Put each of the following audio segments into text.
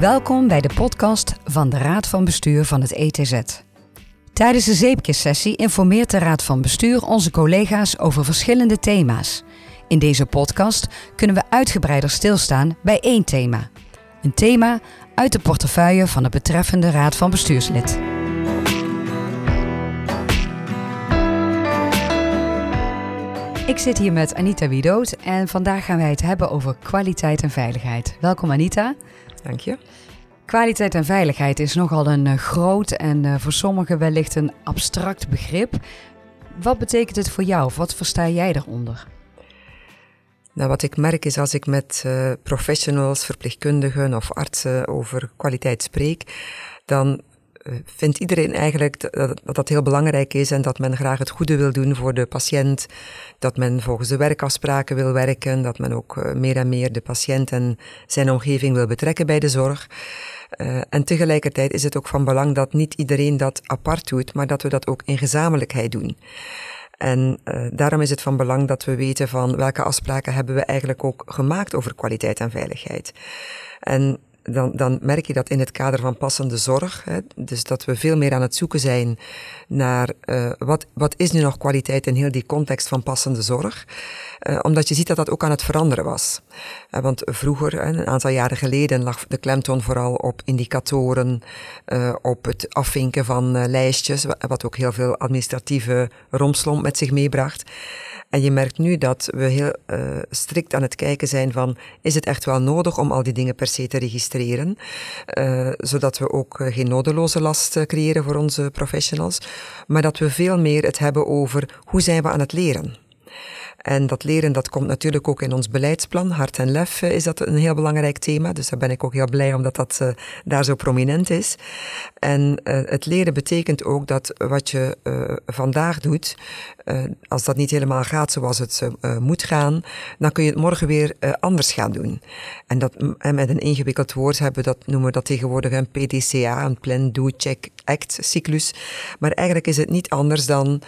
Welkom bij de podcast van de Raad van Bestuur van het ETZ. Tijdens de zeepkissessie informeert de Raad van Bestuur onze collega's over verschillende thema's. In deze podcast kunnen we uitgebreider stilstaan bij één thema. Een thema uit de portefeuille van het betreffende Raad van Bestuurslid. Ik zit hier met Anita Widoot en vandaag gaan wij het hebben over kwaliteit en veiligheid. Welkom Anita. Dank je. Kwaliteit en veiligheid is nogal een uh, groot en uh, voor sommigen wellicht een abstract begrip. Wat betekent het voor jou of wat versta jij eronder? Nou, wat ik merk is als ik met uh, professionals, verpleegkundigen of artsen over kwaliteit spreek, dan vindt iedereen eigenlijk dat, dat dat heel belangrijk is en dat men graag het goede wil doen voor de patiënt, dat men volgens de werkafspraken wil werken, dat men ook meer en meer de patiënt en zijn omgeving wil betrekken bij de zorg. Uh, en tegelijkertijd is het ook van belang dat niet iedereen dat apart doet, maar dat we dat ook in gezamenlijkheid doen. En daarom is het van belang dat we weten van welke afspraken hebben we eigenlijk ook gemaakt over kwaliteit en veiligheid. En dan, dan merk je dat in het kader van passende zorg, hè, dus dat we veel meer aan het zoeken zijn naar uh, wat, wat is nu nog kwaliteit in heel die context van passende zorg. Uh, omdat je ziet dat dat ook aan het veranderen was. Uh, want vroeger, een aantal jaren geleden, lag de klemtoon vooral op indicatoren, op het afvinken van lijstjes, wat ook heel veel administratieve romslomp met zich meebracht. En je merkt nu dat we heel strikt aan het kijken zijn van, is het echt wel nodig om al die dingen per se te registreren? Uh, zodat we ook uh, geen nodeloze last creëren voor onze professionals. Maar dat we veel meer het hebben over hoe zijn we aan het leren? En dat leren, dat komt natuurlijk ook in ons beleidsplan. Hart en lef is dat een heel belangrijk thema. Dus daar ben ik ook heel blij omdat dat uh, daar zo prominent is. En uh, het leren betekent ook dat wat je vandaag doet, als dat niet helemaal gaat zoals het moet gaan, dan kun je het morgen weer anders gaan doen. En dat met een ingewikkeld woord hebben dat, noemen we dat tegenwoordig een PDCA, een Plan, Do, Check, Act cyclus. Maar eigenlijk is het niet anders dan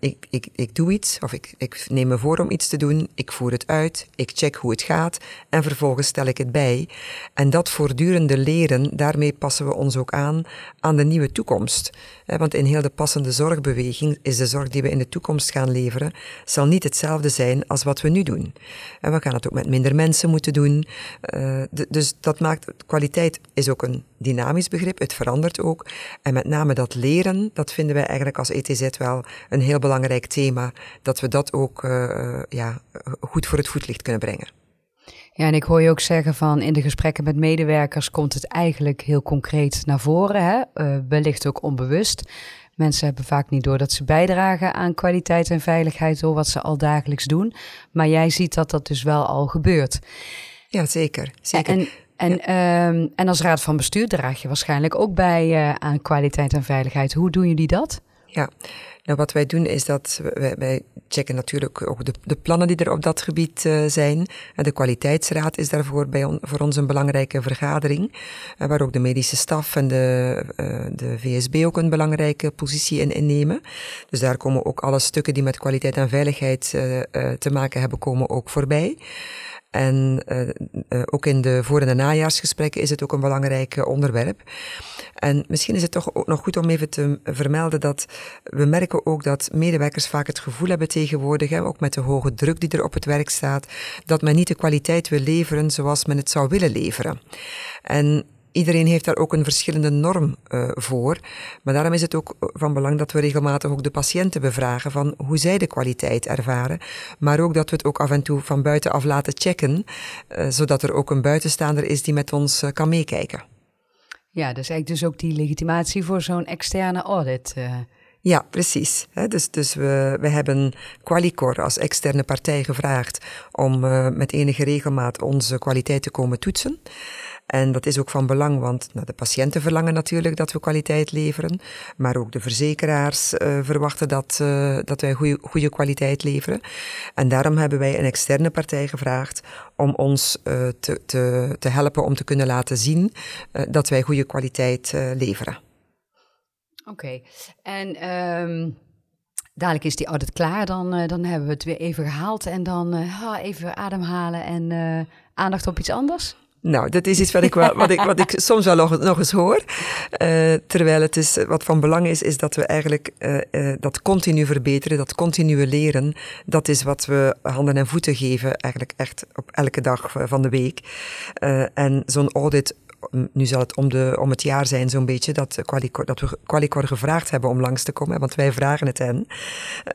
ik, ik, ik doe iets of ik, ik neem me voor om iets te doen, ik voer het uit, ik check hoe het gaat en vervolgens stel ik het bij. En dat voortdurende leren, daarmee passen we ons ook aan aan de nieuwe toekomst. Want in heel de passende zorgbeweging is de zorg die we in de toekomst gaan leveren, zal niet hetzelfde zijn als wat we nu doen. En we gaan het ook met minder mensen moeten doen. Uh, dus dat maakt, kwaliteit is ook een dynamisch begrip, het verandert ook. En met name dat leren, dat vinden wij eigenlijk als ETZ wel een heel belangrijk thema, dat we dat ook uh, ja, goed voor het voetlicht kunnen brengen. Ja, en ik hoor je ook zeggen van in de gesprekken met medewerkers komt het eigenlijk heel concreet naar voren, hè? Uh, wellicht ook onbewust. Mensen hebben vaak niet door dat ze bijdragen aan kwaliteit en veiligheid door wat ze al dagelijks doen. Maar jij ziet dat dat dus wel al gebeurt. Ja, zeker. zeker. En, en, ja. um, en als raad van bestuur draag je waarschijnlijk ook bij uh, aan kwaliteit en veiligheid. Hoe doen jullie dat? Ja, nou, wat wij doen is dat wij, wij checken natuurlijk ook de, de, plannen die er op dat gebied uh, zijn. En de kwaliteitsraad is daarvoor bij on, voor ons een belangrijke vergadering, uh, waar ook de medische staf en de, uh, de VSB ook een belangrijke positie in innemen. Dus daar komen ook alle stukken die met kwaliteit en veiligheid te maken hebben, komen ook voorbij. En uh, ook in de voor- en najaarsgesprekken is het ook een belangrijk onderwerp. En misschien is het toch ook nog goed om even te vermelden dat we merken ook dat medewerkers vaak het gevoel hebben tegenwoordig, ook met de hoge druk die er op het werk staat, dat men niet de kwaliteit wil leveren zoals men het zou willen leveren. En Iedereen heeft daar ook een verschillende norm uh, voor. Maar daarom is het ook van belang dat we regelmatig ook de patiënten bevragen van hoe zij de kwaliteit ervaren. Maar ook dat we het ook af en toe van buitenaf laten checken, uh, zodat er ook een buitenstaander is die met ons uh, kan meekijken. Ja, dus eigenlijk dus ook die legitimatie voor zo'n externe audit. Ja, precies. Dus, dus we, we hebben Qualicor als externe partij gevraagd om met enige regelmaat onze kwaliteit te komen toetsen. En dat is ook van belang, want nou, de patiënten verlangen natuurlijk dat we kwaliteit leveren, maar ook de verzekeraars uh, verwachten dat, uh, dat wij goede kwaliteit leveren. En daarom hebben wij een externe partij gevraagd om ons uh, te, te, te helpen om te kunnen laten zien dat wij goede kwaliteit leveren. Oké, en um, dadelijk is die audit klaar, dan, dan hebben we het weer even gehaald en dan even ademhalen en aandacht op iets anders? Nou, dat is iets wat ik, wel, wat ik, wat ik soms wel nog, nog eens hoor. Uh, terwijl het is, wat van belang is, is dat we eigenlijk uh, uh, dat continu verbeteren, dat continue leren. Dat is wat we handen en voeten geven, eigenlijk echt op elke dag van de week. en zo'n audit nu zal het om, de, om het jaar zijn zo'n beetje, dat, Qualicor, dat we Qualicor gevraagd hebben om langs te komen, want wij vragen het hen.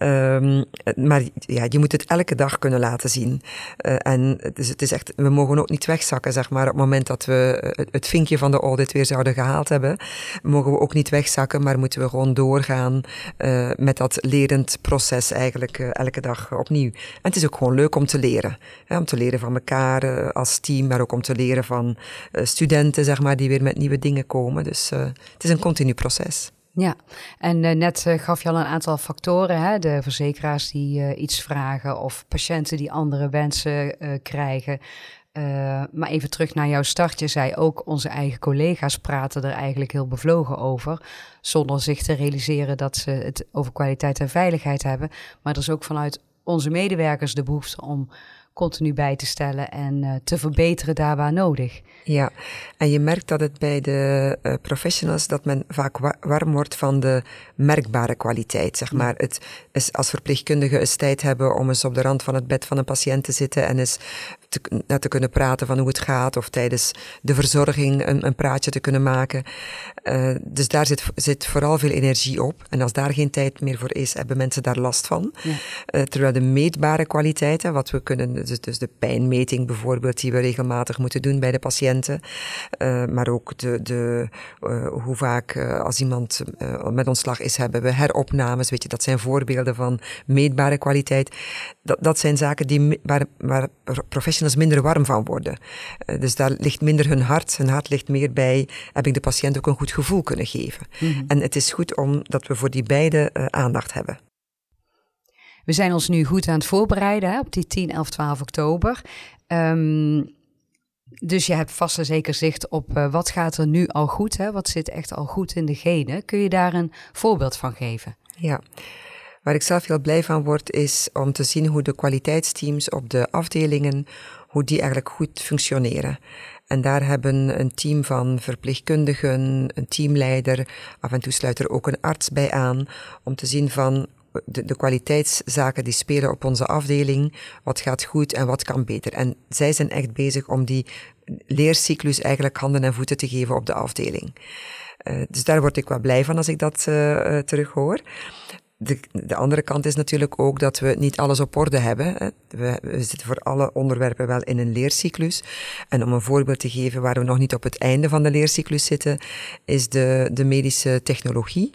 Um, maar ja, je moet het elke dag kunnen laten zien. Uh, en dus het is echt, we mogen ook niet wegzakken, zeg maar. Op het moment dat we het vinkje van de audit weer zouden gehaald hebben, mogen we ook niet wegzakken, maar moeten we gewoon doorgaan met dat lerend proces eigenlijk elke dag opnieuw. En het is ook gewoon leuk om te leren. Hè, om te leren van elkaar als team, maar ook om te leren van studenten zeg maar, die weer met nieuwe dingen komen. Dus uh, het is een continu proces. Ja, en uh, net uh, gaf je al een aantal factoren, hè? de verzekeraars die iets vragen of patiënten die andere wensen krijgen. maar even terug naar jouw start. Je zei ook, onze eigen collega's praten er eigenlijk heel bevlogen over. Zonder zich te realiseren dat ze het over kwaliteit en veiligheid hebben. Maar er is ook vanuit onze medewerkers de behoefte om continu bij te stellen en uh, te verbeteren daar waar nodig. Ja, en je merkt dat het bij de uh, professionals dat men vaak wa warm wordt van de merkbare kwaliteit. Zeg maar. Het is als verpleegkundige eens tijd hebben om eens op de rand van het bed van een patiënt te zitten en eens te, te kunnen praten van hoe het gaat of tijdens de verzorging een, een praatje te kunnen maken. Uh, dus daar zit, zit vooral veel energie op. En als daar geen tijd meer voor is, hebben mensen daar last van. Ja. Terwijl de meetbare kwaliteiten, wat we kunnen, dus, dus, de pijnmeting bijvoorbeeld, die we regelmatig moeten doen bij de patiënten, uh, maar ook de, de, hoe vaak als iemand met ontslag is, hebben we heropnames, weet je, dat zijn voorbeelden van meetbare kwaliteit. Dat, dat zijn zaken die, waar, waar professionals minder warm van worden. Dus daar ligt minder hun hart. Hun hart ligt meer bij, heb ik de patiënt ook een goed gevoel kunnen geven. Mm -hmm. En het is goed om dat we voor die beide aandacht hebben. We zijn ons nu goed aan het voorbereiden hè, op die 10, 11, 12 oktober. Um, dus je hebt vast en zeker zicht op uh, wat gaat er nu al goed, hè? wat zit echt al goed in de genen. Kun je daar een voorbeeld van geven? Ja, Waar ik zelf heel blij van word, is om te zien hoe de kwaliteitsteams op de afdelingen, hoe die eigenlijk goed functioneren. En daar hebben een team van verpleegkundigen, een teamleider, af en toe sluit er ook een arts bij aan, om te zien van de, de kwaliteitszaken die spelen op onze afdeling, wat gaat goed en wat kan beter. En zij zijn echt bezig om die leercyclus eigenlijk handen en voeten te geven op de afdeling. Uh, dus daar word ik wel blij van als ik dat uh, terug hoor de, de, andere kant is natuurlijk ook dat we niet alles op orde hebben. We, we, zitten voor alle onderwerpen wel in een leercyclus. En om een voorbeeld te geven waar we nog niet op het einde van de leercyclus zitten, is de, de medische technologie.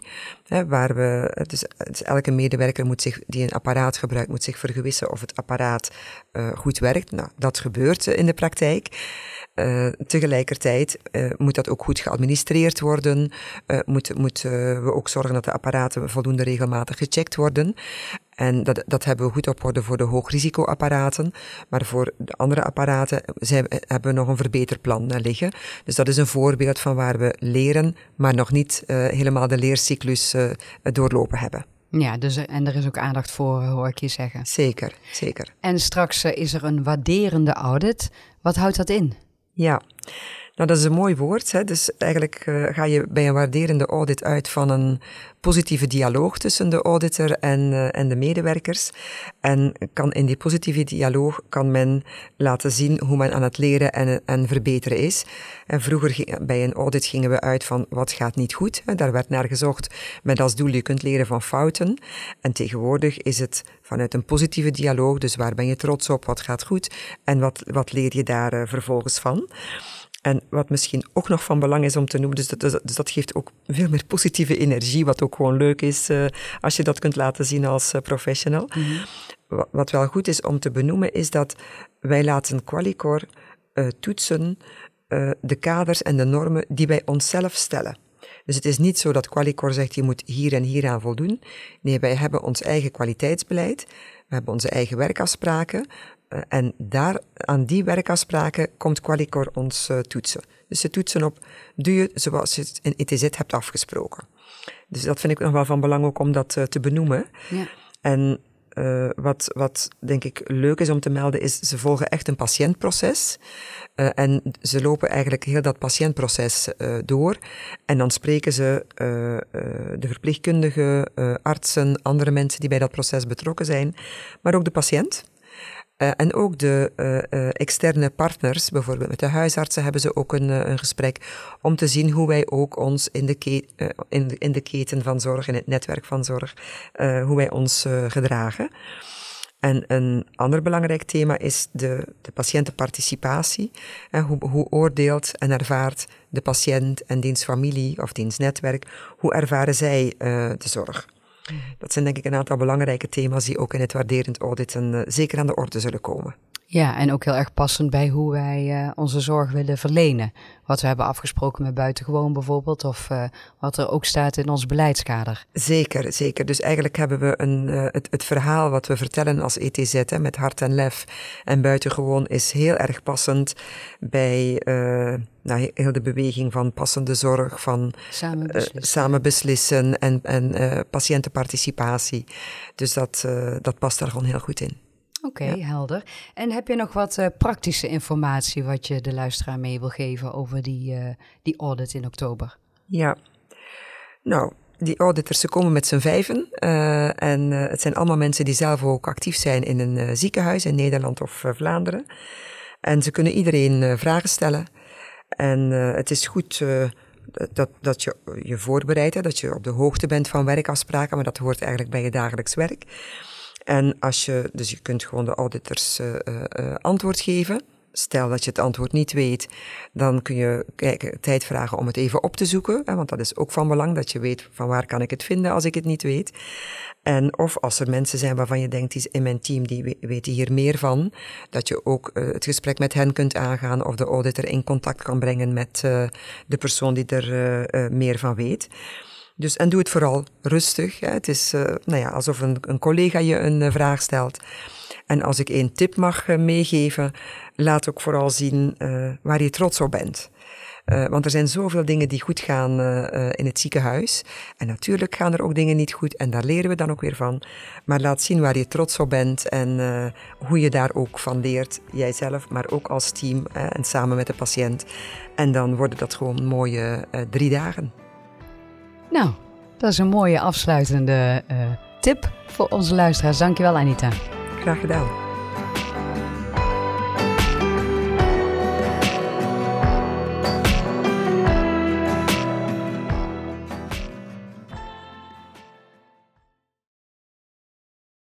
Waar we, dus, elke medewerker moet zich, die een apparaat gebruikt, moet zich vergewissen of het apparaat uh, goed werkt. Nou, dat gebeurt in de praktijk. Uh, tegelijkertijd moet dat ook goed geadministreerd worden. Moeten moet, we ook zorgen dat de apparaten voldoende regelmatig gecheckt worden. En dat, dat hebben we goed op orde voor de hoogrisicoapparaten. Maar voor de andere apparaten zijn, hebben we nog een verbeterplan liggen. Dus dat is een voorbeeld van waar we leren, maar nog niet helemaal de leercyclus doorlopen hebben. Ja, dus, en er is ook aandacht voor, hoor ik je zeggen. Zeker, zeker. En straks is er een waarderende audit. Wat houdt dat in? Ja, nou dat is een mooi woord. Hè? Dus eigenlijk uh, ga je bij een waarderende audit uit van een positieve dialoog tussen de auditor en, uh, en de medewerkers. En kan in die positieve dialoog kan men laten zien hoe men aan het leren en, en verbeteren is. En vroeger bij een audit gingen we uit van wat gaat niet goed. Daar werd naar gezocht met als doel je kunt leren van fouten. En tegenwoordig is het vanuit een positieve dialoog, dus waar ben je trots op, wat gaat goed en wat, wat leer je daar uh, vervolgens van. En wat misschien ook nog van belang is om te noemen, dus dat, dus dat geeft ook veel meer positieve energie, wat ook gewoon leuk is uh, als je dat kunt laten zien als uh, professional. Mm -hmm. wat, wel goed is om te benoemen, is dat wij laten Qualicor uh, toetsen de kaders en de normen die wij onszelf stellen. Dus het is niet zo dat Qualicor zegt je moet hier en hier aan voldoen. Nee, wij hebben ons eigen kwaliteitsbeleid. We hebben onze eigen werkafspraken. Uh, en daar, aan die werkafspraken komt Qualicor ons uh, toetsen. Dus ze toetsen op, doe je zoals je het in ETZ hebt afgesproken. Dus dat vind ik nog wel van belang ook om dat uh, te benoemen. Ja. En uh, wat, wat denk ik leuk is om te melden, is ze volgen echt een patiëntproces. Uh, en ze lopen eigenlijk heel dat patiëntproces uh, door. En dan spreken ze de verpleegkundigen, artsen, andere mensen die bij dat proces betrokken zijn, maar ook de patiënt. Uh, en ook de uh, uh, externe partners, bijvoorbeeld met de huisartsen, hebben ze ook een, een gesprek om te zien hoe wij ook ons in de, in, de, in de keten van zorg, in het netwerk van zorg, hoe wij ons gedragen. En een ander belangrijk thema is de, de patiëntenparticipatie. hoe, hoe oordeelt en ervaart de patiënt en diens familie of diens netwerk, hoe ervaren zij de zorg? Dat zijn denk ik een aantal belangrijke thema's die ook in het waarderend auditen uh, zeker aan de orde zullen komen. Ja, en ook heel erg passend bij hoe wij uh, onze zorg willen verlenen. Wat we hebben afgesproken met buitengewoon bijvoorbeeld, of uh, wat er ook staat in ons beleidskader. Zeker, zeker. Dus eigenlijk hebben we een, uh, het, het, verhaal wat we vertellen als ETZ hè, met hart en lef en buitengewoon is heel erg passend bij nou, heel de beweging van passende zorg, van samen beslissen, samen beslissen en, en patiëntenparticipatie. Dus dat, dat past daar gewoon heel goed in. Oké, helder. En heb je nog wat uh, praktische informatie wat je de luisteraar mee wil geven over die, uh, die audit in oktober? Ja, nou, die auditors, ze komen met z'n vijven. Uh, en het zijn allemaal mensen die zelf ook actief zijn in een ziekenhuis in Nederland of Vlaanderen. En ze kunnen iedereen vragen stellen. En het is goed dat, dat je je voorbereidt, dat je op de hoogte bent van werkafspraken, maar dat hoort eigenlijk bij je dagelijks werk. En als je, dus je kunt gewoon de auditors uh, uh, antwoord geven. Stel dat je het antwoord niet weet, dan kun je kijken, tijd vragen om het even op te zoeken. Hè, want dat is ook van belang, dat je weet van waar kan ik het vinden als ik het niet weet. En of als er mensen zijn waarvan je denkt, die in mijn team, die weten hier meer van, dat je ook het gesprek met hen kunt aangaan of de auditor in contact kan brengen met de persoon die er meer van weet. Dus, en doe het vooral rustig. Hè. Het is uh, nou ja, alsof een, een collega je een uh, vraag stelt. En als ik één tip mag uh, meegeven, laat ook vooral zien waar je trots op bent. want er zijn zoveel dingen die goed gaan in het ziekenhuis. En natuurlijk gaan er ook dingen niet goed en daar leren we dan ook weer van. Maar laat zien waar je trots op bent en hoe je daar ook van leert. Jijzelf, maar ook als team en samen met de patiënt. En dan worden dat gewoon mooie drie dagen. Nou, dat is een mooie afsluitende uh, tip voor onze luisteraars. Dankjewel Anita. Graag gedaan.